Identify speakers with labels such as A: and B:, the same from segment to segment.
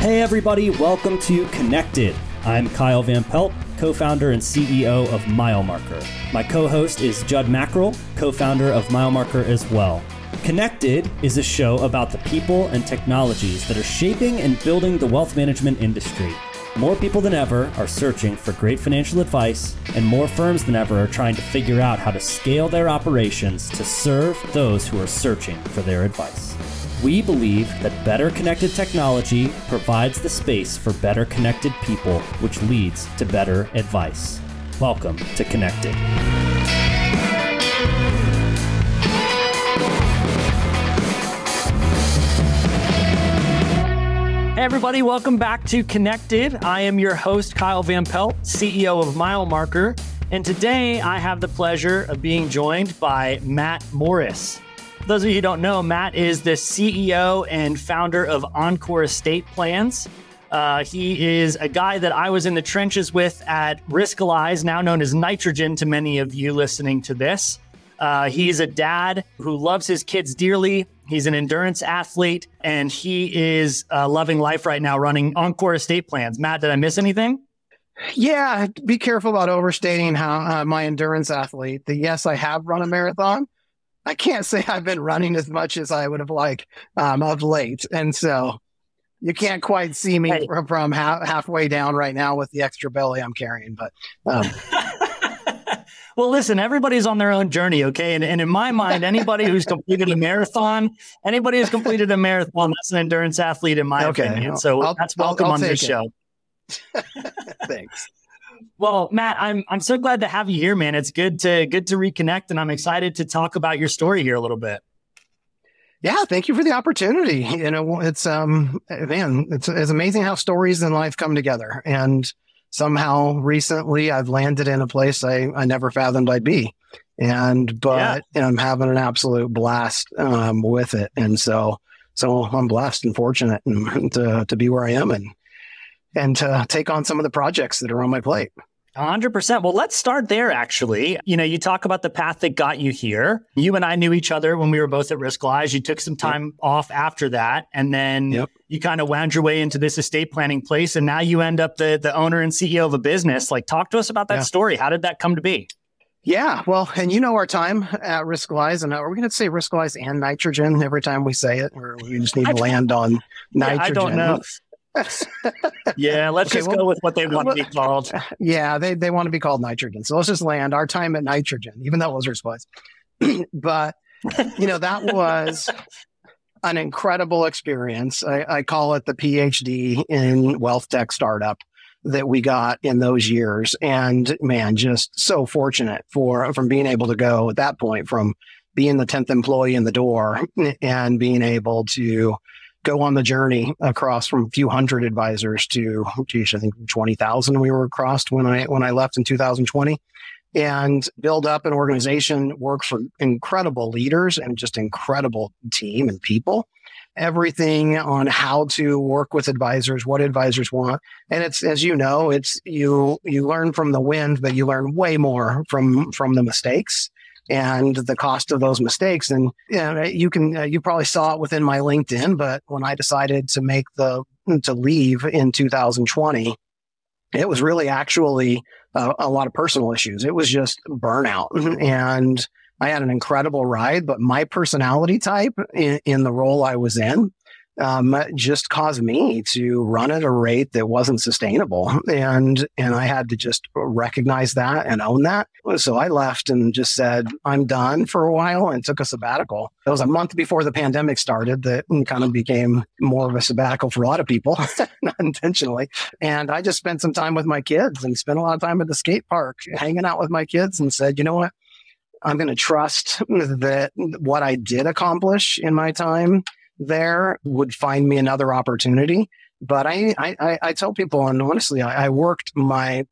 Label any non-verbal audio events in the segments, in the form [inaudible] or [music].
A: Hey, everybody, welcome to Connected. I'm Kyle Van Pelt, co founder and CEO of MileMarker. My co host is Judd Mackerel, co founder of MileMarker as well. Connected is a show about the people and technologies that are shaping and building the wealth management industry. More people than ever are searching for great financial advice, and more firms than ever are trying to figure out how to scale their operations to serve those who are searching for their advice. We believe that better connected technology provides the space for better connected people, which leads to better advice. Welcome to Connected. Hey, everybody, welcome back to Connected. I am your host, Kyle Van Pelt, CEO of MileMarker. And today I have the pleasure of being joined by Matt Morris. Those of you who don't know, Matt is the CEO and founder of EncorEstate Plans. Uh, he is a guy that I was in the trenches with at Riskalyze, now known as Nitrogen to many of you listening to this. Uh, he's a dad who loves his kids dearly. He's an endurance athlete, and he is uh, loving life right now running EncorEstate Plans. Matt, did I miss anything?
B: Yeah, be careful about overstating how uh, my endurance athlete. The, yes, I have run a marathon. I can't say I've been running as much as I would have liked um, of late, and so you can't quite see me hey. from, from half, halfway down right now with the extra belly I'm carrying. But um, [laughs]
A: well, listen, everybody's on their own journey, okay? And, and in my mind, anybody who's completed a marathon, anybody who's completed a marathon, that's an endurance athlete, in my okay. opinion. So I'll, that's welcome I'll, I'll on this it. show. [laughs]
B: Thanks.
A: Well, Matt, I'm I'm so glad to have you here, man. It's good to good to reconnect, and I'm excited to talk about your story here a little bit.
B: Yeah, thank you for the opportunity. You know, it's um man, it's it's amazing how stories in life come together. And somehow recently I've landed in a place I, I never fathomed I'd be. And but yeah. I'm having an absolute blast um, with it. And so so I'm blessed and fortunate and, [laughs] to to be where I am and and to take on some of the projects that are on my plate.
A: 100%. Well, let's start there, actually. You know, you talk about the path that got you here. You and I knew each other when we were both at Risk Riskalyze. You took some time yep. off after that, and then yep. you kind of wound your way into this estate planning place. And now you end up the, the owner and CEO of a business. Like, talk to us about that yeah. story. How did that come to be?
B: Yeah, well, and you know our time at Riskalyze, and are we going to say Riskalyze and nitrogen every time we say it, or we just need to land on nitrogen? Yeah, I
A: don't know [laughs] yeah, let's okay, just well, go with what they want well, to be called. [laughs]
B: Yeah, they, they want to be called nitrogen. So let's just land our time at nitrogen, even though it was response. but, you know, that was an incredible experience. I, I, call it the PhD in wealth tech startup that we got in those years. And man, just so fortunate for from being able to go at that point from being the 10th employee in the door [laughs] and being able to go on the journey across from a few hundred advisors to, geez, I think 20,000 we were across when I, when I left in 2020 and build up an organization, work for incredible leaders and just incredible team and people. Everything on how to work with advisors, what advisors want. And it's, as you know, it's you, you learn from the wind, but you learn way more from, from the mistakes and the cost of those mistakes. And you, know, you can, uh, you probably saw it within my LinkedIn, but when I decided to make the, to leave in 2020, it was really actually uh, a lot of personal issues. It was just burnout [laughs] and I had an incredible ride, but my personality type in, in the role I was in um, just caused me to run at a rate that wasn't sustainable. And, and I had to just recognize that and own that. So I left and just said, I'm done for a while and took a sabbatical. It was a month before the pandemic started that kind of became more of a sabbatical for a lot of people, [laughs] not intentionally. And I just spent some time with my kids and spent a lot of time at the skate park hanging out with my kids and said, you know what? I'm going to trust that what I did accomplish in my time there would find me another opportunity. But I, I, I tell people, and honestly, I, I worked my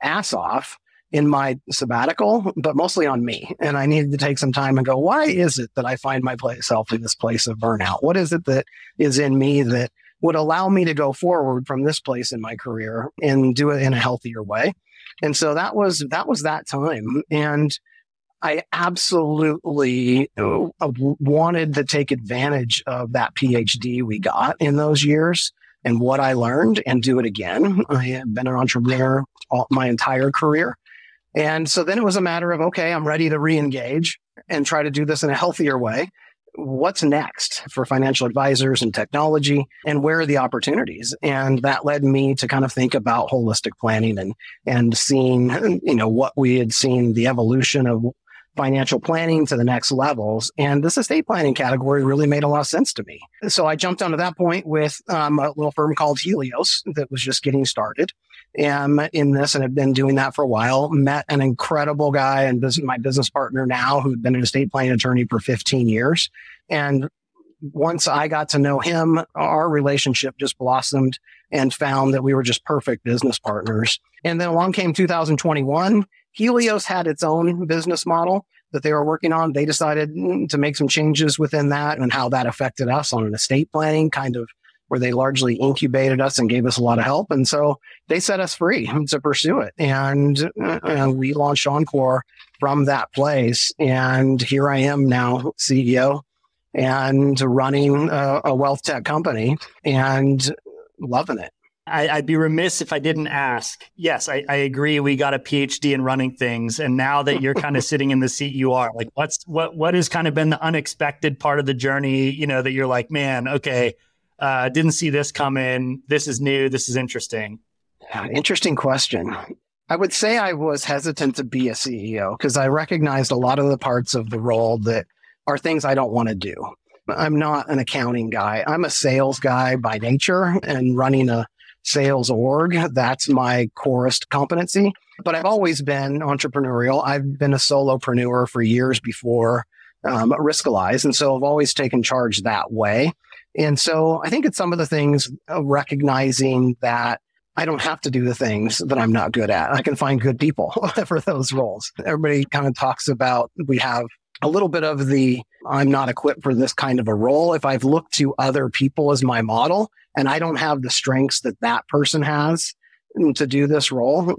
B: ass off in my sabbatical, but mostly on me. And I needed to take some time and go, why is it that I find myself in this place of burnout? What is it that is in me that would allow me to go forward from this place in my career and do it in a healthier way? And so that was, that was that time. And I absolutely uh, wanted to take advantage of that PhD we got in those years and what I learned and do it again. I have been an entrepreneur all, my entire career. And so then it was a matter of, okay, I'm ready to re-engage and try to do this in a healthier way. What's next for financial advisors and technology and where are the opportunities? And that led me to kind of think about holistic planning and, and seeing, you know, what we had seen the evolution of financial planning to the next levels. And this estate planning category really made a lot of sense to me. So I jumped onto that point with um, a little firm called Helios that was just getting started am in this and have been doing that for a while. Met an incredible guy and business, my business partner now who'd been an estate planning attorney for 15 years. And once I got to know him, our relationship just blossomed and found that we were just perfect business partners. And then along came 2021 Helios had its own business model that they were working on. They decided mm, to make some changes within that and how that affected us on an estate planning kind of where they largely incubated us and gave us a lot of help. And so they set us free [laughs] to pursue it. And, uh, and we launched Encore from that place. And here I am now, CEO and running a, a wealth tech company and loving it.
A: I, would be remiss if I didn't ask. Yes, I, I, agree. We got a PhD in running things, and now that you're kind of [laughs] sitting in the seat you are, like, what's what what has kind of been the unexpected part of the journey? You know, that you're like, man, okay, uh, didn't see this coming. This is new. This is interesting.
B: Yeah, interesting question. I would say I was hesitant to be a CEO because I recognized a lot of the parts of the role that are things I don't want to do. I'm not an accounting guy. I'm a sales guy by nature, and running a sales org. That's my corest competency. But I've always been entrepreneurial. I've been a solopreneur for years before um, Riskalyze. And so I've always taken charge that way. And so I think it's some of the things recognizing that I don't have to do the things that I'm not good at. I can find good people [laughs] for those roles. Everybody kind of talks about we have a little bit of the I'm not equipped for this kind of a role. If I've looked to other people as my model and I don't have the strengths that that person has to do this role,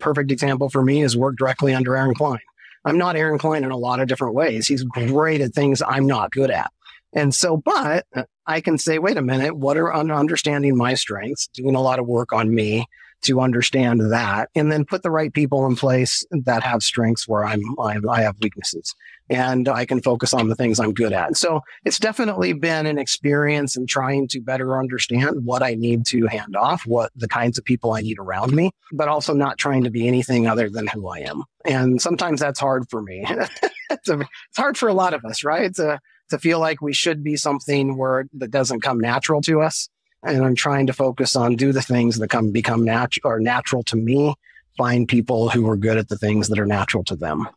B: perfect example for me is work directly under Aaron Klein. I'm not Aaron Klein in a lot of different ways. He's great at things I'm not good at. And so, but I can say, wait a minute, what are understanding my strengths, doing a lot of work on me, to understand that and then put the right people in place that have strengths where I'm, I, I have weaknesses and I can focus on the things I'm good at. So it's definitely been an experience in trying to better understand what I need to hand off, what the kinds of people I need around me, but also not trying to be anything other than who I am. And sometimes that's hard for me. [laughs] it's, a, it's, hard for a lot of us, right? To, to feel like we should be something where that doesn't come natural to us and I'm trying to focus on do the things that come become natural or natural to me. Find people who are good at the things that are natural to them.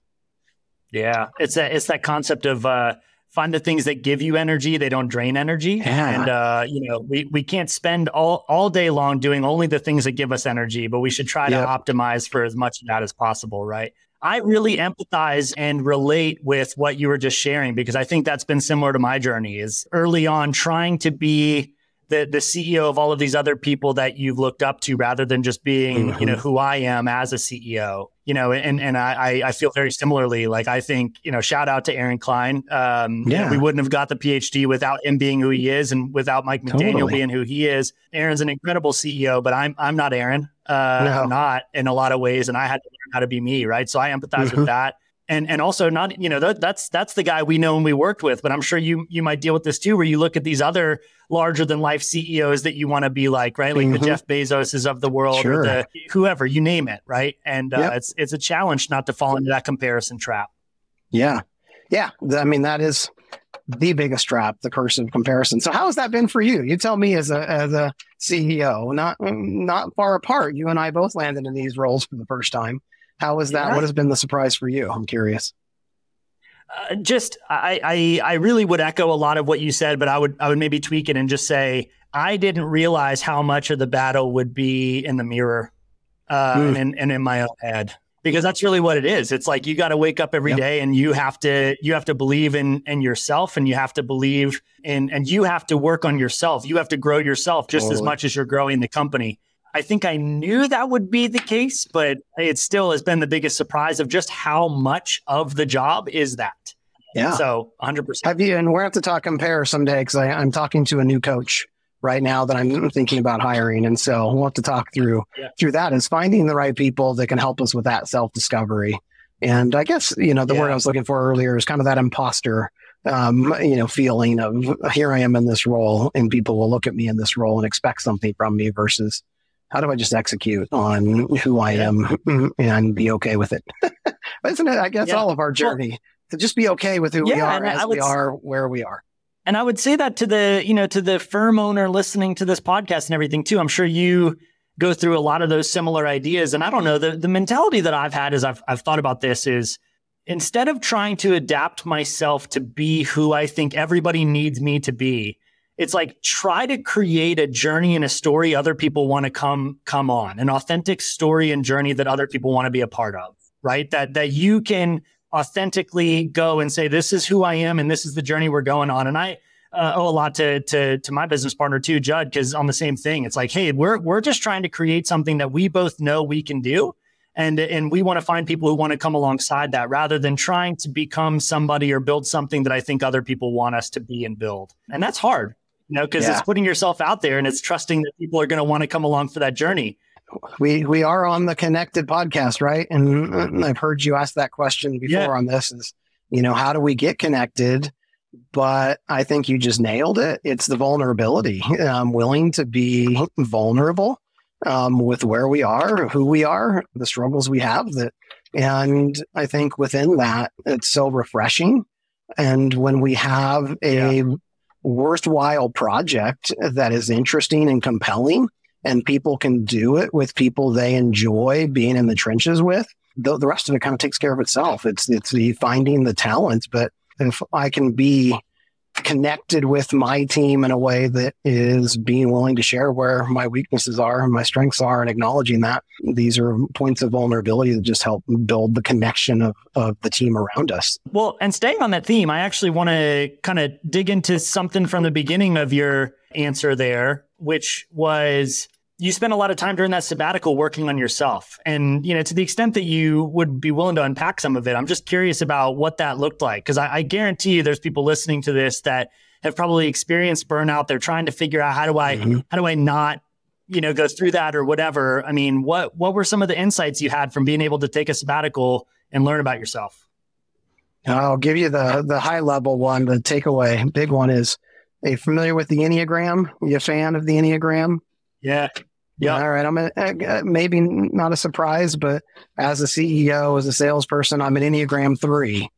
A: Yeah, it's that it's that concept of uh, find the things that give you energy; they don't drain energy.
B: Yeah.
A: And uh, you know, we we can't spend all all day long doing only the things that give us energy, but we should try yep. to optimize for as much of that as possible, right? I really empathize and relate with what you were just sharing because I think that's been similar to my journey. Is early on trying to be the the CEO of all of these other people that you've looked up to rather than just being, mm-hmm. you know, mm-hmm. who I am as a CEO. You know, and and I I feel very similarly. Like I think, you know, shout out to Aaron Klein. Um, yeah, you know, we wouldn't have got the PhD without him being who he is, and without Mike McDaniel totally. being who he is. Aaron's an incredible CEO, but I'm I'm not Aaron. Uh, no. I'm not in a lot of ways, and I had to learn how to be me, right? So I empathize mm-hmm. with that and and also not you know that, that's that's the guy we know and we worked with but i'm sure you you might deal with this too where you look at these other larger than life ceos that you want to be like right? Like mm-hmm. the jeff bezoses of the world sure. or the whoever you name it right? And uh, yep. it's it's a challenge not to fall into that comparison trap.
B: Yeah. Yeah. I mean that is the biggest trap the curse of comparison. So how has that been for you? You tell me as a as a ceo not not far apart. You and i both landed in these roles for the first time how is that? Yeah. What has been the surprise for you? I'm curious.
A: Uh, just I, I I really would echo a lot of what you said, but I would I would maybe tweak it and just say I didn't realize how much of the battle would be in the mirror uh, mm. and, and in my own head because that's really what it is. It's like you got to wake up every yep. day and you have to you have to believe in in yourself and you have to believe in and you have to work on yourself. You have to grow yourself just totally. as much as you're growing the company. I think I knew that would be the case, but it still has been the biggest surprise of just how much of the job is that.
B: Yeah.
A: So 100%.
B: Have you, and we're going to have to talk compare someday because I'm talking to a new coach right now that I'm thinking about hiring. And so we'll have to talk through yeah. through that is finding the right people that can help us with that self discovery. And I guess, you know, the yeah. word I was looking for earlier is kind of that imposter um, you know, feeling of here I am in this role and people will look at me in this role and expect something from me versus how do I just execute on who I am and be okay with it? [laughs] Isn't it? I guess yeah. all of our journey well, to just be okay with who yeah, we are as we are, where we are.
A: And I would say that to the, you know, to the firm owner listening to this podcast and everything too. I'm sure you go through a lot of those similar ideas. And I don't know, the, the mentality that I've had as I've, I've thought about this is instead of trying to adapt myself to be who I think everybody needs me to be, it's like try to create a journey and a story other people want to come come on, an authentic story and journey that other people want to be a part of, right? That that you can authentically go and say, "This is who I am, and this is the journey we're going on." And I uh, owe a lot to to to my business partner too, Judd, because on the same thing, it's like, hey, we're we're just trying to create something that we both know we can do, and and we want to find people who want to come alongside that rather than trying to become somebody or build something that I think other people want us to be and build, and that's hard, you know, because yeah. it's putting yourself out there and it's trusting that people are going to want to come along for that journey.
B: We we are on the connected podcast right? And i've heard you ask that question before yeah. on this is you know how do we get connected? But i think you just nailed it. It's the vulnerability. I'm willing to be vulnerable um, with where we are who we are the struggles we have that and i think within that it's so refreshing. And when we have a yeah. Worthwhile project that is interesting and compelling and people can do it with people they enjoy being in the trenches with, the, the rest of it kind of takes care of itself. It's it's the finding the talent, but if I can be connected with my team in a way that is being willing to share where my weaknesses are and my strengths are and acknowledging that these are points of vulnerability that just help build the connection of, of the team around us.
A: Well, and staying on that theme, I actually want to kind of dig into something from the beginning of your answer there, which was you spent a lot of time during that sabbatical working on yourself. And, you know, to the extent that you would be willing to unpack some of it, I'm just curious about what that looked like. Cause I, I, guarantee you there's people listening to this that have probably experienced burnout. They're trying to figure out how do I, mm-hmm. how do I not, you know, go through that or whatever. I mean, what, what were some of the insights you had from being able to take a sabbatical and learn about yourself?
B: I'll give you the, the high level one. The takeaway, big one is, are you familiar with the Enneagram? Are you a fan of the Enneagram?
A: Yeah.
B: Yeah. All right. I'm a, uh, maybe not a surprise, but as a CEO, as a salesperson, I'm an Enneagram three,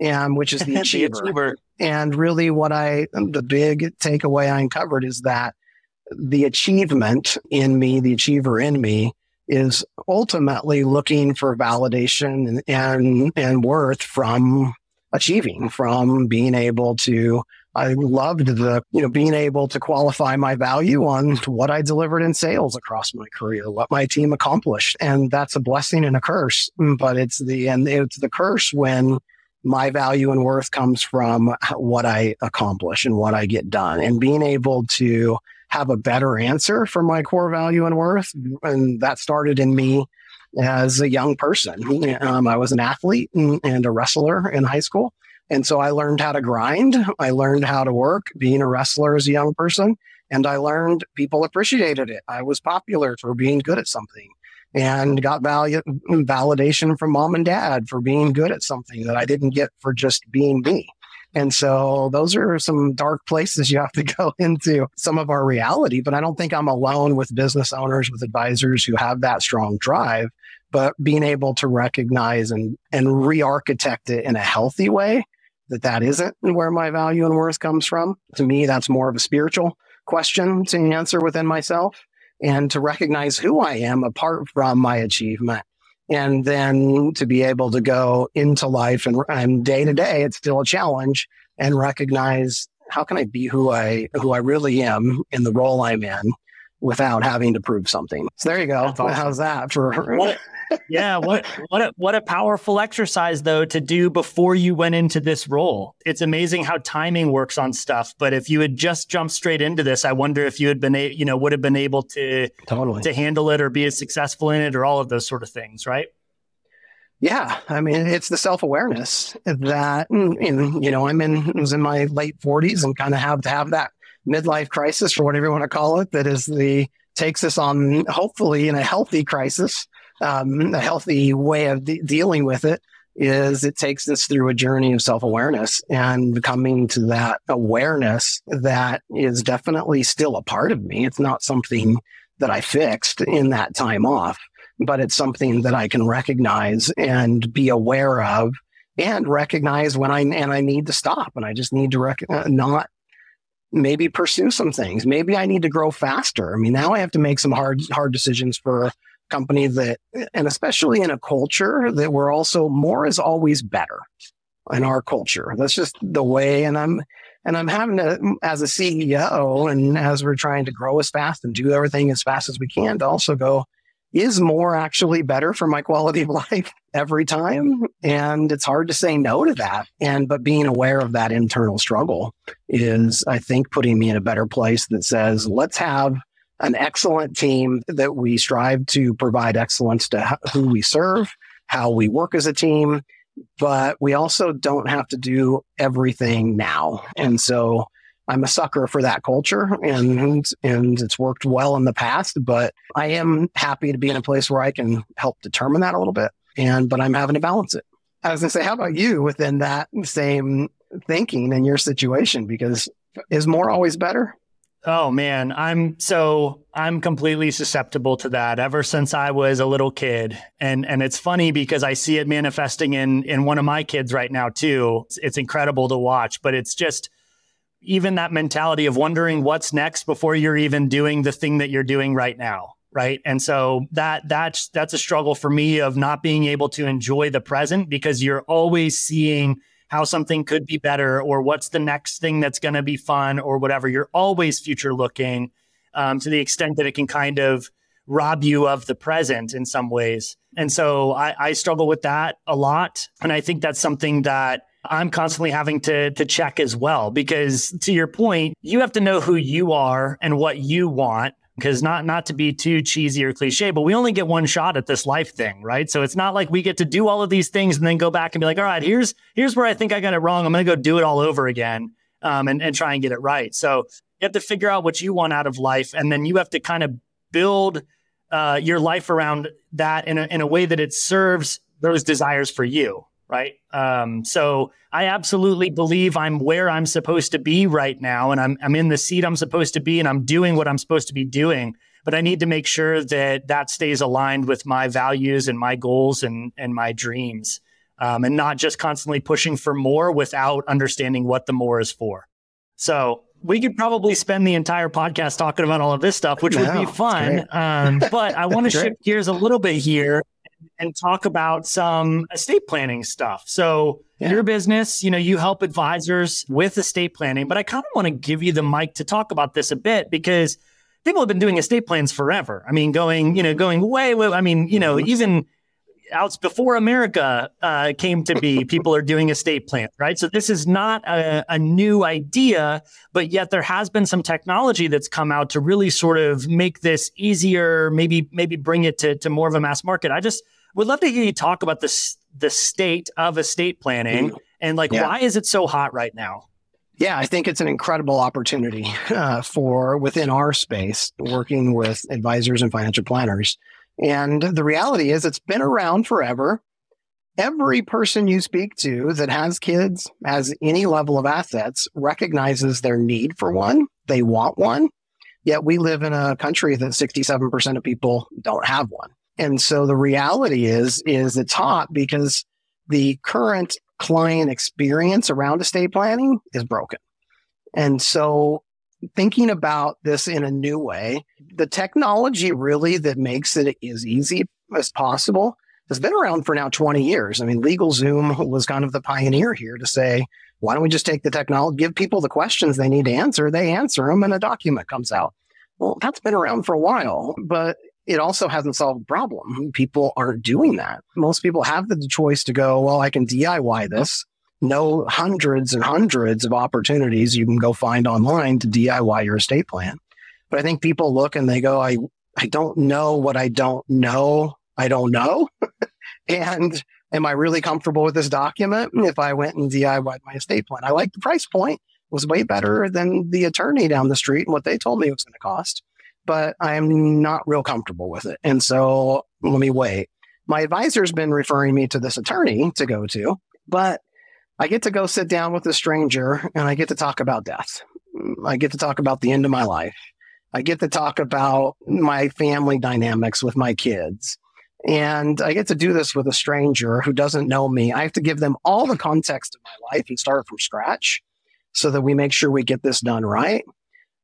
B: and which is [laughs] the achiever. the achiever. And really, what I the big takeaway I uncovered is that the achievement in me, the achiever in me, is ultimately looking for validation and and, and worth from achieving, from being able to I loved the, you know, being able to qualify my value on what I delivered in sales across my career, what my team accomplished. And that's a blessing and a curse. But it's the, and it's the curse when my value and worth comes from what I accomplish and what I get done and being able to have a better answer for my core value and worth. And that started in me as a young person. Um, I was an athlete and, and a wrestler in high school. And so I learned how to grind. I learned how to work being a wrestler as a young person. And I learned people appreciated it. I was popular for being good at something and got value, validation from mom and dad for being good at something that I didn't get for just being me. And so those are some dark places you have to [laughs] go into some of our reality. But I don't think I'm alone with business owners, with advisors who have that strong drive, but being able to recognize and, and re architect it in a healthy way that that isn't where my value and worth comes from. To me, that's more of a spiritual question to answer within myself and to recognize who I am apart from my achievement. And then to be able to go into life and, day to day, it's still a challenge and recognize how can I be who I, who I really am in the role I'm in without having to prove something. So there you go. Awesome. How's that for
A: what, yeah, what what a, what a powerful exercise though to do before you went into this role. It's amazing how timing works on stuff. But if you had just jumped straight into this, I wonder if you had been a, you know would have been able to
B: totally
A: to handle it or be as successful in it or all of those sort of things, right?
B: Yeah, I mean, it's the self awareness that mm, you know I'm in was in my late 40s and kind of have to have that midlife crisis or whatever you want to call it that is the takes us on hopefully in a healthy crisis, um, a healthy way of de- dealing with it is it takes us through a journey of self awareness and coming to that awareness that is definitely still a part of me. It's not something that I fixed in that time off, but it's something that I can recognize and be aware of and recognize when I, and I need to stop and I just need to rec- uh, not maybe pursue some things. Maybe I need to grow faster. I mean, now I have to make some hard, hard decisions for company that, and especially in a culture that we're also more is always better in our culture. That's just the way. And I'm, and I'm having to, as a CEO and as we're trying to grow as fast and do everything as fast as we can to also go, is more actually better for my quality of [laughs] life every time? And it's hard to say no to that. And, but being aware of that internal struggle is, I think, putting me in a better place that says, let's have an excellent team that we strive to provide excellence to who we serve, how we work as a team, but we also don't have to do everything now. And so I'm a sucker for that culture and and it's worked well in the past, but I am happy to be in a place where I can help determine that a little bit. And but I'm having to balance it. I was gonna say, how about you within that same thinking in your situation? Because is more always better?
A: Oh man, I'm so I'm completely susceptible to that ever since I was a little kid. And and it's funny because I see it manifesting in in one of my kids right now too. It's, it's incredible to watch, but it's just even that mentality of wondering what's next before you're even doing the thing that you're doing right now, right? And so that that's that's a struggle for me of not being able to enjoy the present because you're always seeing how something could be better or what's the next thing that's going to be fun or whatever. You're always future looking um, to the extent that it can kind of rob you of the present in some ways. And so I, I struggle with that a lot. And I think that's something that I'm constantly having to to check as well because to your point, you have to know who you are and what you want because not not to be too cheesy or cliche, but we only get one shot at this life thing, right? So it's not like we get to do all of these things and then go back and be like, all right, here's here's where I think I got it wrong. I'm going to go do it all over again um, and and try and get it right. So you have to figure out what you want out of life, and then you have to kind of build uh, your life around that in a in a way that it serves those desires for you right? Um, so I absolutely believe I'm where I'm supposed to be right now, and I'm I'm in the seat I'm supposed to be, and I'm doing what I'm supposed to be doing. But I need to make sure that that stays aligned with my values and my goals and and my dreams, um, and not just constantly pushing for more without understanding what the more is for. So we could probably spend the entire podcast talking about all of this stuff, which would be fun. Um, but I [laughs] want to shift gears a little bit here and talk about some estate planning stuff. So, yeah. your business, you know, you help advisors with estate planning, but I kind of want to give you the mic to talk about this a bit because people have been doing estate plans forever. I mean, going, you know, going way, way I mean, you know, mm-hmm. even out before America uh, came to be, [laughs] people are doing estate plans, right? So this is not a, a, new idea, but yet there has been some technology that's come out to really sort of make this easier, maybe maybe bring it to, to more of a mass market. I just would love to hear you talk about this the state of estate planning mm-hmm. and like yeah. why is it so hot right now?
B: Yeah, I think it's an incredible opportunity [laughs] uh, for within our space, working with advisors and financial planners. And the reality is, it's been around forever. Every person you speak to that has kids, has any level of assets, recognizes their need for one. They want one. Yet we live in a country that 67% of people don't have one. And so the reality is, is it's hot because the current client experience around estate planning is broken. And so thinking about this in a new way, the technology really that makes it as easy as possible has been around for now 20 years. I mean, LegalZoom was kind of the pioneer here to say, why don't we just take the technology, give people the questions they need to answer, they answer them, and a document comes out. Well, that's been around for a while, but it also hasn't solved the problem. People aren't doing that. Most people have the choice to go, well, I can DIY this. Know hundreds and hundreds of opportunities you can go find online to DIY your estate plan. But I think people look and they go, I, I don't know what I don't know. I don't know. [laughs] and am I really comfortable with this document if I went and DIY my estate plan? I like the price point. was way better than the attorney down the street and what they told me it was going to cost. But I'm not real comfortable with it. And so let me wait. My advisor's been referring me to this attorney to go to, but I get to go sit down with a stranger and I get to talk about death. I get to talk about the end of my life. I get to talk about my family dynamics with my kids. And I get to do this with a stranger who doesn't know me. I have to give them all the context of my life and start from scratch so that we make sure we get this done right.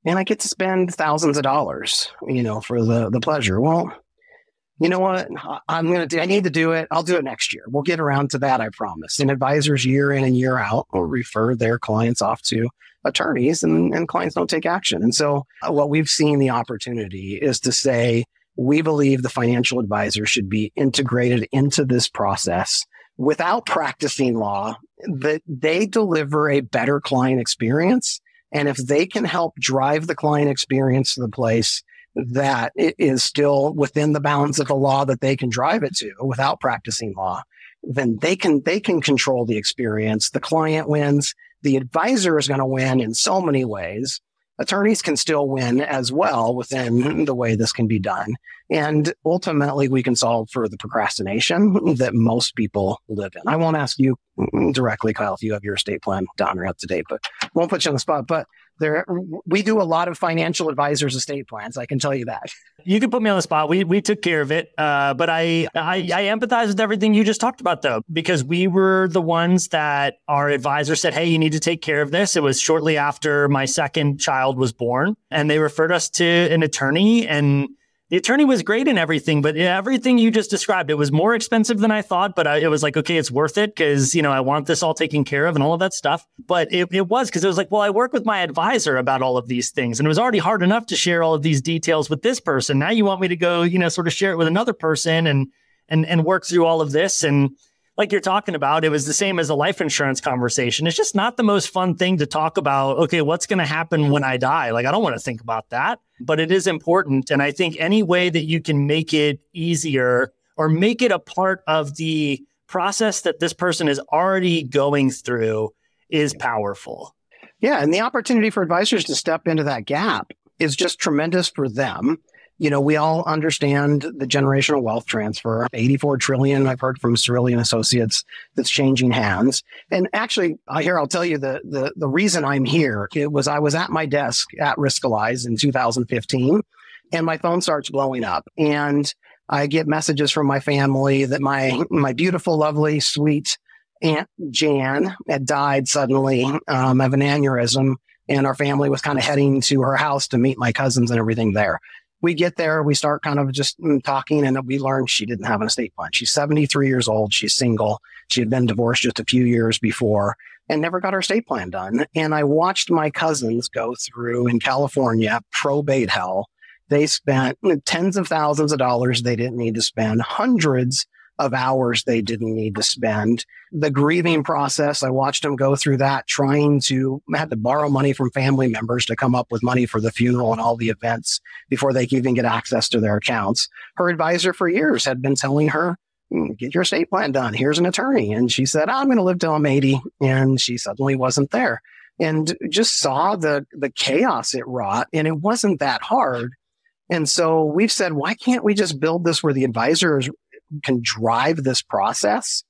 B: And I get to spend thousands of dollars, you know, for the, the pleasure. Well, you know what? I'm going to do, I need to do it. I'll do it next year. We'll get around to that. I promise. And advisors year in and year out will refer their clients off to attorneys and, and clients don't take action. And so uh, what we've seen the opportunity is to say, we believe the financial advisor should be integrated into this process without practicing law, that they deliver a better client experience. And if they can help drive the client experience to the place that it is still within the bounds of the law that they can drive it to without practicing law, then they can, they can control the experience. The client wins. The advisor is going to win in so many ways attorneys can still win as well within the way this can be done. And ultimately, we can solve for the procrastination that most people live in. I won't ask you directly, Kyle, if you have your estate plan done or up to date, but won't put you on the spot. But there, we do a lot of financial advisors estate plans. I can tell you that.
A: You can put me on the spot. We we took care of it, uh, but I, I I empathize with everything you just talked about, though, because we were the ones that our advisor said, "Hey, you need to take care of this." It was shortly after my second child was born, and they referred us to an attorney and the attorney was great and everything, but everything you just described, it was more expensive than I thought, but I, it was like, okay, it's worth it because, you know, I want this all taken care of and all of that stuff. But it, it was because it was like, well, I work with my advisor about all of these things and it was already hard enough to share all of these details with this person. Now you want me to go, you know, sort of share it with another person and, and, and work through all of this. And, like you're talking about, it was the same as a life insurance conversation. It's just not the most fun thing to talk about. Okay, what's going to happen when I die? Like, I don't want to think about that, but it is important. And I think any way that you can make it easier or make it a part of the process that this person is already going through is powerful.
B: Yeah. And the opportunity for advisors to step into that gap is just tremendous for them you know, we all understand the generational wealth transfer. 84 trillion, I've heard from Cerulli Associates, that's changing hands. And actually, I here I'll tell you the, the, the reason I'm here. It was I was at my desk at Riskalyze in 2015, and my phone starts blowing up. And I get messages from my family that my my beautiful, lovely, sweet Aunt Jan had died suddenly um, of an aneurysm, and our family was kind of heading to her house to meet my cousins and everything there we get there, we start kind of just mm, talking, and we learn she didn't have an estate plan. She's 73 years old. She's single. She had been divorced just a few years before and never got her estate plan done. And I watched my cousins go through in California probate hell. They spent tens of thousands of dollars they didn't need to spend, hundreds of hours they didn't need to spend. The grieving process, I watched them go through that, trying to, had to borrow money from family members to come up with money for the funeral and all the events before they could even get access to their accounts. Her advisor for years had been telling her, mm, get your estate plan done. Here's an attorney. And she said, I'm going to live till I'm 80. And she suddenly wasn't there and just saw the, the chaos it wrought. And it wasn't that hard. And so we've said, why can't we just build this where the advisors can drive this process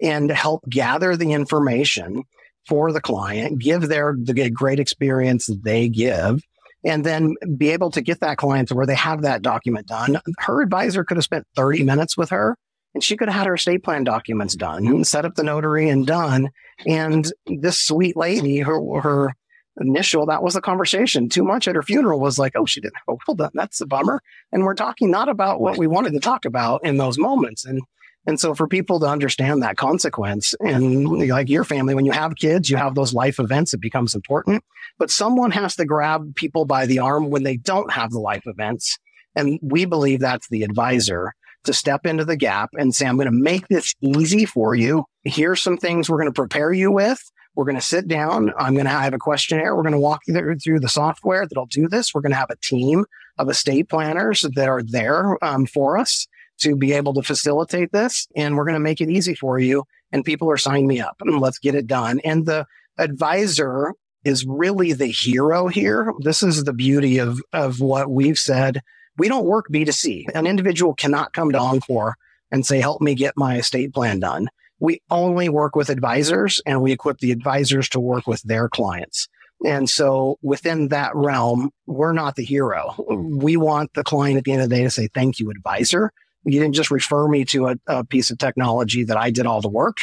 B: and help gather the information for the client, give their the great experience they give, and then be able to get that client to where they have that document done. Her advisor could have spent 30 minutes with her and she could have had her estate plan documents done, set up the notary and done. And this sweet lady, her, her initial, that was a conversation. Too much at her funeral was like, oh, she didn't. Oh, well, done. That's a bummer. And we're talking not about what we wanted to talk about in those moments. And and so for people to understand that consequence and like your family, when you have kids, you have those life events, it becomes important. But someone has to grab people by the arm when they don't have the life events. And we believe that's the advisor to step into the gap and say, I'm going to make this easy for you. Here's some things we're going to prepare you with. We're going to sit down. I'm going to have a questionnaire. We're going to walk you through the software that'll do this. We're going to have a team of estate planners that are there um, for us to be able to facilitate this. And we're going to make it easy for you. And people are signing me up and let's get it done. And the advisor is really the hero here. This is the beauty of, of what we've said. We don't work B2C. An individual cannot come to Encore and say, help me get my estate plan done. We only work with advisors and we equip the advisors to work with their clients. And so within that realm, we're not the hero. We want the client at the end of the day to say, thank you, advisor. You didn't just refer me to a, a piece of technology that I did all the work.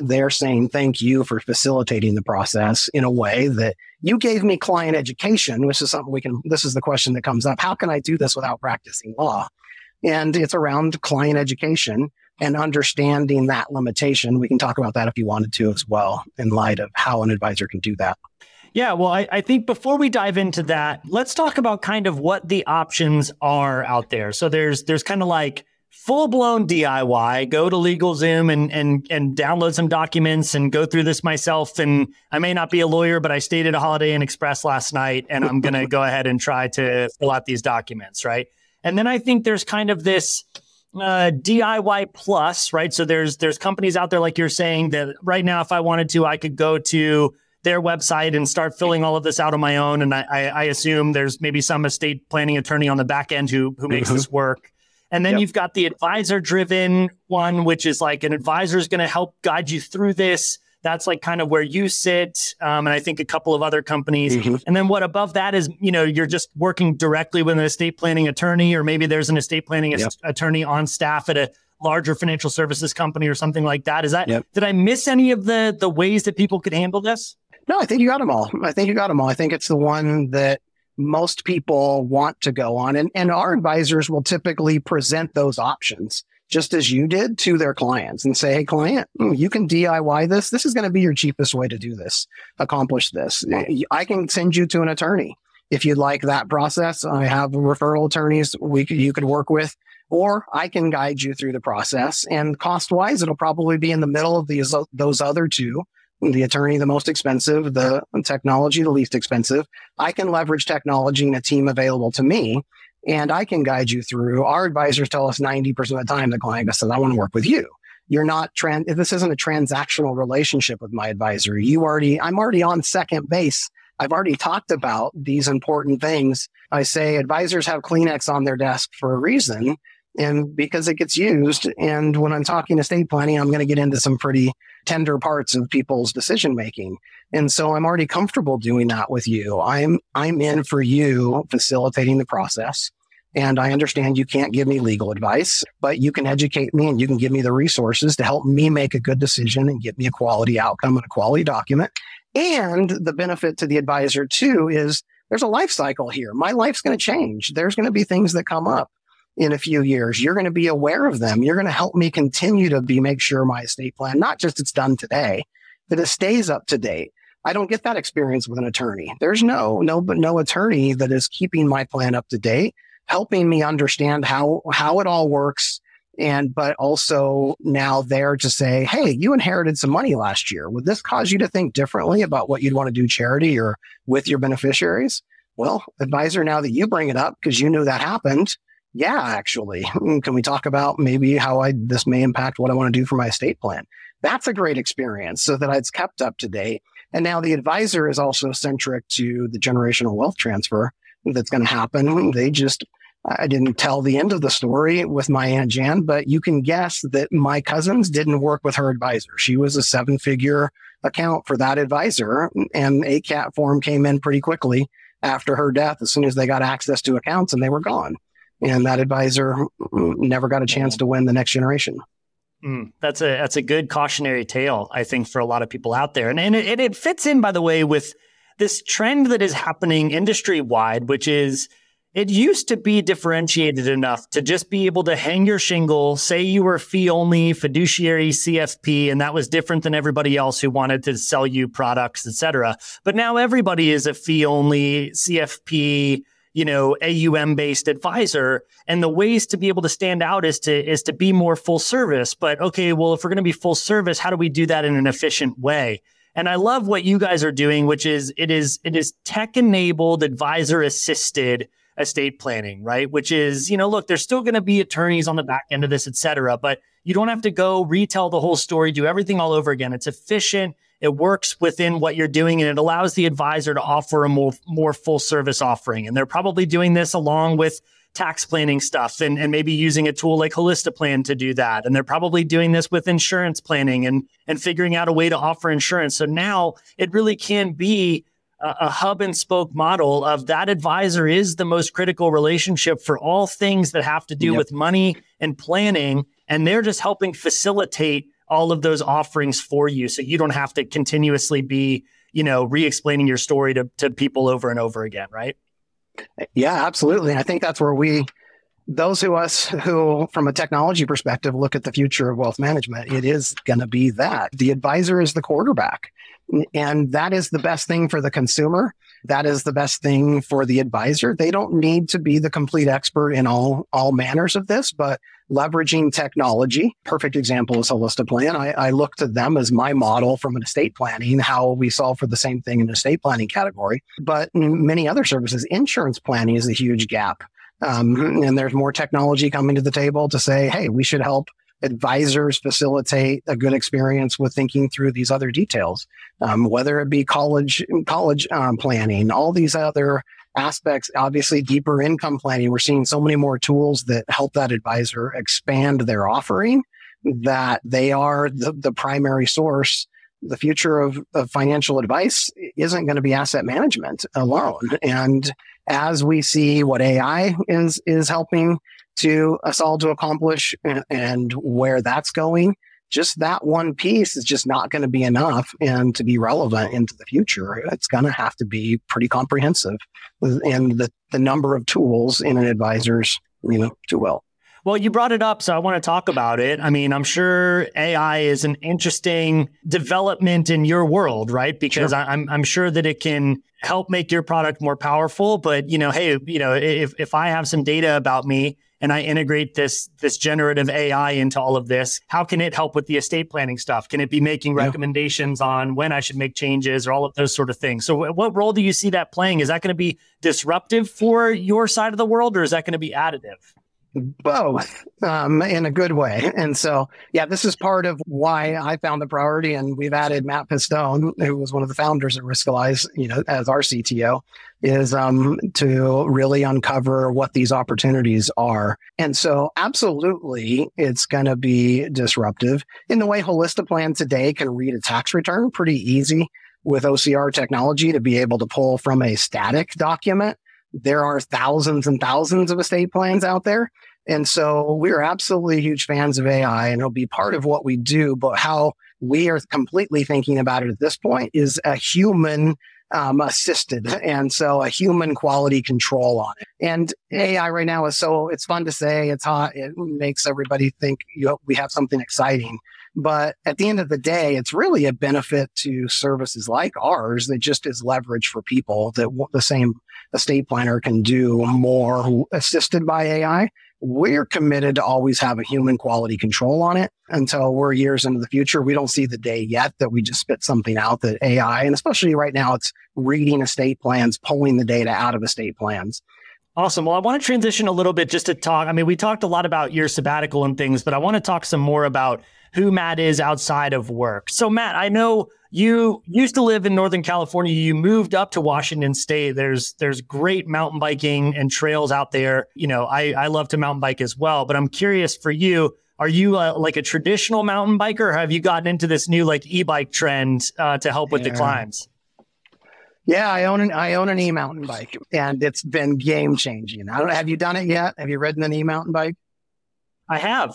B: They're saying thank you for facilitating the process in a way that you gave me client education, which is something we can, this is the question that comes up. How can I do this without practicing law? And it's around client education and understanding that limitation. We can talk about that if you wanted to as well, in light of how an advisor can do that.
A: Yeah, well, I, I, think before we dive into that, let's talk about kind of what the options are out there. So there's there's kind of like full blown DIY. Go to LegalZoom and and and download some documents and go through this myself. And I may not be a lawyer, but I stayed at a Holiday Inn Express last night, and I'm gonna [laughs] go ahead and try to fill out these documents, right? And then I think there's kind of this uh, DIY plus, right? So there's there's companies out there like you're saying that right now, if I wanted to, I could go to their website and start filling all of this out on my own. And I, I, I assume there's maybe some estate planning attorney on the back end who who makes mm-hmm. this work. And then yep. you've got the advisor driven one, which is like an advisor is going to help guide you through this. That's like kind of where you sit. Um, and I think a couple of other companies. Mm-hmm. And then what above that is, you know, you're just working directly with an estate planning attorney, or maybe there's an estate planning yep. attorney on staff at a larger financial services company or something like that. Is that, yep. did I miss any of the, the ways that people could handle this?
B: No, I think you got them all. I think you got them all. I think it's the one that most people want to go on. And, and our advisors will typically present those options just as you did to their clients and say, Hey, client, hmm, you can DIY this. This is going to be your cheapest way to do this, accomplish this. I can send you to an attorney. If you'd like that process, I have referral attorneys we could, you could work with, or I can guide you through the process. And cost wise, it'll probably be in the middle of these, those other two the attorney the most expensive, the technology the least expensive. I can leverage technology and a team available to me, and I can guide you through. Our advisors tell us 90% of the time the client says, I want to work with you. You're not trans, this isn't a transactional relationship with my advisor. You already, I'm already on second base. I've already talked about these important things. I say advisors have Kleenex on their desk for a reason and because it gets used. And when I'm talking estate planning, I'm going to get into some pretty tender parts of people's decision making. And so I'm already comfortable doing that with you. I'm, I'm in for you facilitating the process. And I understand you can't give me legal advice, but you can educate me and you can give me the resources to help me make a good decision and get me a quality outcome and a quality document. And the benefit to the advisor too is there's a life cycle here. My life's going to change. There's going to be things that come up in a few years. You're going to be aware of them. You're going to help me continue to be, make sure my estate plan, not just it's done today, that it stays up to date. I don't get that experience with an attorney. There's no, no, but no attorney that is keeping my plan up to date, helping me understand how, how it all works. And, but also now there to say, Hey, you inherited some money last year. Would this cause you to think differently about what you'd want to do charity or with your beneficiaries? Well, advisor, now that you bring it up because you knew that happened, yeah, actually, [laughs] can we talk about maybe how I, this may impact what I want to do for my estate plan? That's a great experience so that it's kept up to date. And now the advisor is also centric to the generational wealth transfer that's going to happen. They just, I didn't tell the end of the story with my Aunt Jan, but you can guess that my cousins didn't work with her advisor. She was a seven figure account for that advisor and ACAT form came in pretty quickly after her death as soon as they got access to accounts and they were gone and that advisor never got a chance to win the next generation.
A: Mm, that's a that's a good cautionary tale, I think, for a lot of people out there, and and it, it fits in, by the way, with this trend that is happening industry wide, which is it used to be differentiated enough to just be able to hang your shingle, say you were fee only fiduciary CFP, and that was different than everybody else who wanted to sell you products, etc. But now everybody is a fee only CFP you know, AUM based advisor. And the ways to be able to stand out is to, is to be more full service. But okay, well, if we're going to be full service, how do we do that in an efficient way? And I love what you guys are doing, which is it is, it is tech enabled advisor assisted estate planning, right? Which is, you know, look, there's still going to be attorneys on the back end of this, et cetera, but you don't have to go retell the whole story, do everything all over again. It's efficient. It works within what you're doing and it allows the advisor to offer a more, more full service offering. And they're probably doing this along with tax planning stuff and, and maybe using a tool like Holistiplan to do that. And they're probably doing this with insurance planning and, and figuring out a way to offer insurance. So now it really can be a, a hub and spoke model of that advisor is the most critical relationship for all things that have to do yep. with money and planning. And they're just helping facilitate all of those offerings for you. So you don't have to continuously be, you know, re-explaining your story to, to people over and over again, right?
B: Yeah, absolutely. I think that's where we, those of us who, from a technology perspective, look at the future of wealth management, it is going to be that. The advisor is the quarterback. And that is the best thing for the consumer. That is the best thing for the advisor. They don't need to be the complete expert in all, all manners of this, but leveraging technology. Perfect example is Holistiplan. I, I look to them as my model from an estate planning, how we solve for the same thing in estate planning category. But many other services, insurance planning is a huge gap. Um, and there's more technology coming to the table to say, hey, we should help advisors facilitate a good experience with thinking through these other details, um, whether it be college college um, planning, all these other aspects. Obviously, deeper income planning. We're seeing so many more tools that help that advisor expand their offering. That they are the, the primary source. The future of, of financial advice isn't going to be asset management alone. And as we see what AI is is helping to us all to accomplish and, and where that's going, just that one piece is just not going to be enough and to be relevant into the future it's going to have to be pretty comprehensive and the, the number of tools in an advisor's you know too well
A: well, you brought it up, so I want to talk about it. I mean, I'm sure AI is an interesting development in your world, right? Because sure. I'm I'm sure that it can help make your product more powerful. But you know, hey, you know, if if I have some data about me and I integrate this this generative AI into all of this, how can it help with the estate planning stuff? Can it be making yeah. recommendations on when I should make changes or all of those sort of things? So, what role do you see that playing? Is that going to be disruptive for your side of the world, or is that going to be additive?
B: Both um, in a good way. And so, yeah, this is part of why I found the priority. And we've added Matt Pistone, who was one of the founders at Riskalyze, you know, as our CTO, is um, to really uncover what these opportunities are. And so, absolutely, it's going to be disruptive in the way Holistiplan today can read a tax return pretty easy with OCR technology to be able to pull from a static document there are thousands and thousands of estate plans out there. And so we're absolutely huge fans of AI and it'll be part of what we do. But how we are completely thinking about it at this point is a human um, assisted. And so a human quality control on it. And AI right now is so, it's fun to say, it's hot. It makes everybody think you know, we have something exciting. But at the end of the day, it's really a benefit to services like ours that just is leverage for people that the same estate planner can do more assisted by AI. We're committed to always have a human quality control on it until we're years into the future. We don't see the day yet that we just spit something out that AI, and especially right now, it's reading estate plans, pulling the data out of estate plans.
A: Awesome. Well, I want to transition a little bit just to talk. I mean, we talked a lot about your sabbatical and things, but I want to talk some more about who Matt is outside of work. So, Matt, I know you used to live in Northern California. You moved up to Washington State. There's there's great mountain biking and trails out there. You know, I I love to mountain bike as well. But I'm curious for you. Are you uh, like a traditional mountain biker, or have you gotten into this new like e-bike trend uh, to help with yeah. the climbs?
B: Yeah, I own an I own an e mountain bike, and it's been game changing. I don't. Have you done it yet? Have you ridden an e mountain bike?
A: I have.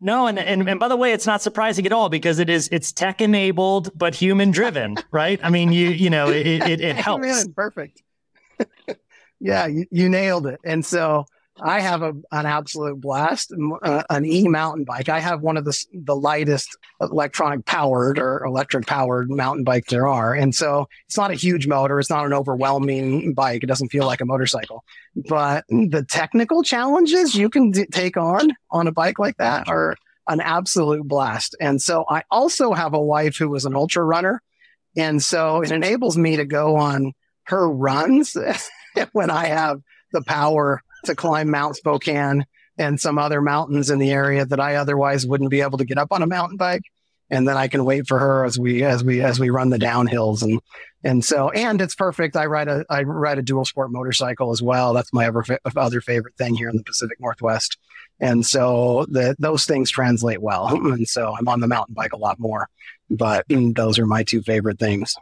A: No, and, and and by the way, it's not surprising at all because it is it's tech enabled but human driven, [laughs] right? I mean, you you know, it it, it [laughs] helps.
B: perfect. [laughs] yeah, you, you nailed it. And so I have a, an absolute blast, uh, an e mountain bike. I have one of the the lightest electronic powered or electric powered mountain bikes there are, and so it's not a huge motor. It's not an overwhelming bike. It doesn't feel like a motorcycle, but the technical challenges you can d- take on on a bike like that are an absolute blast. And so I also have a wife who is an ultra runner, and so it enables me to go on her runs [laughs] when I have the power to climb Mount Spokane and some other mountains in the area that I otherwise wouldn't be able to get up on a mountain bike. and then I can wait for her as we as we as we run the downhills and and so and it's perfect. I ride a I ride a dual sport motorcycle as well. That's my ever other favorite thing here in the Pacific Northwest, and so the, those things translate well. [laughs] And so I'm on the mountain bike a lot more, but those are my two favorite things.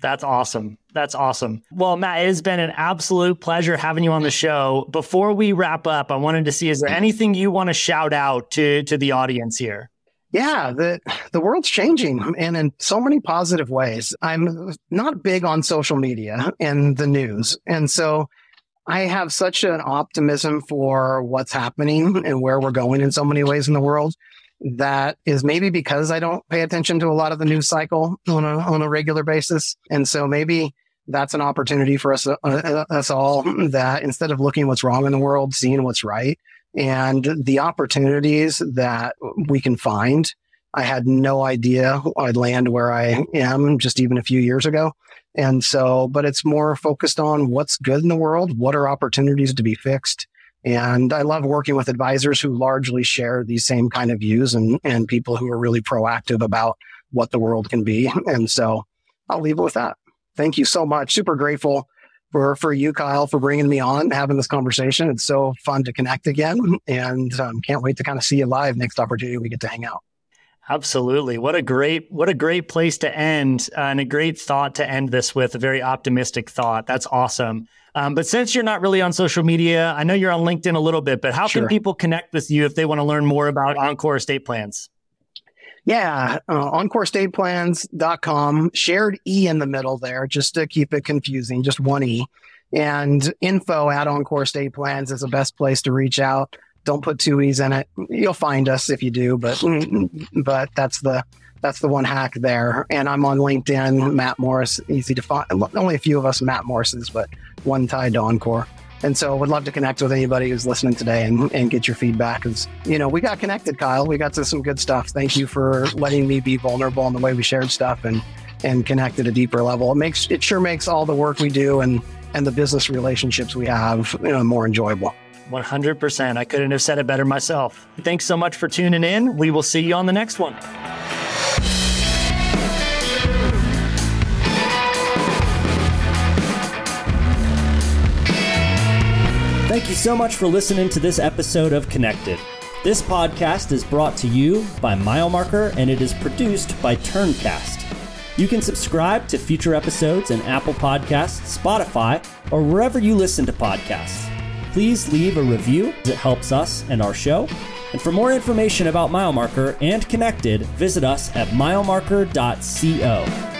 A: That's awesome. That's awesome. Well, Matt, it has been an absolute pleasure having you on the show. Before we wrap up, I wanted to see is there anything you want to shout out to to the audience here?
B: Yeah, the the world's changing and in so many positive ways. I'm not big on social media and the news. And so I have such an optimism for what's happening and where we're going in so many ways in the world that is maybe because I don't pay attention to a lot of the news cycle on a on a regular basis. And so maybe that's an opportunity for us uh, uh us all that instead of looking what's wrong in the world, seeing what's right and the opportunities that we can find. I had no idea I'd land where I am just even a few years ago. And so, but it's more focused on what's good in the world, what are opportunities to be fixed. And I love working with advisors who largely share these same kind of views and, and people who are really proactive about what the world can be. [laughs] And so I'll leave it with that. Thank you so much. Super grateful for for you, Kyle, for bringing me on, having this conversation. It's so fun to connect again, and um, can't wait to kind of see you live next opportunity we get to hang out.
A: Absolutely. What a great what a great place to end uh, and a great thought to end this with a very optimistic thought. That's awesome. Um, but since you're not really on social media, I know you're on LinkedIn a little bit, but how sure. can people connect with you if they want to learn more about EncorEstate Plans?
B: Yeah, uh, EncorEstatePlans.com, shared E in the middle there, just to keep it confusing, just one E. And info at EncorEstate Plans is the best place to reach out. Don't put two E's in it. You'll find us if you do, but but that's the that's the one hack there. And I'm on LinkedIn, Matt Morris, easy to find. Only a few of us Matt Morrises, but one tied to Encore. And so would love to connect with anybody who's listening today and, and get your feedback. Because, you know, we got connected, Kyle. We got to some good stuff. Thank you for letting me be vulnerable in the way we shared stuff and, and connect at a deeper level. It makes, it sure makes all the work we do and, and the business relationships we have, you know, more enjoyable.
A: 100%. I couldn't have said it better myself. Thanks so much for tuning in. We will see you on the next one.
C: Thank you so much for listening to this episode of Connected. This podcast is brought to you by MileMarker and it is produced by Turncast. You can subscribe to future episodes in Apple Podcasts, Spotify, or wherever you listen to podcasts. Please leave a review, it helps us and our show. And for more information about MileMarker and Connected, visit us at milemarker.co.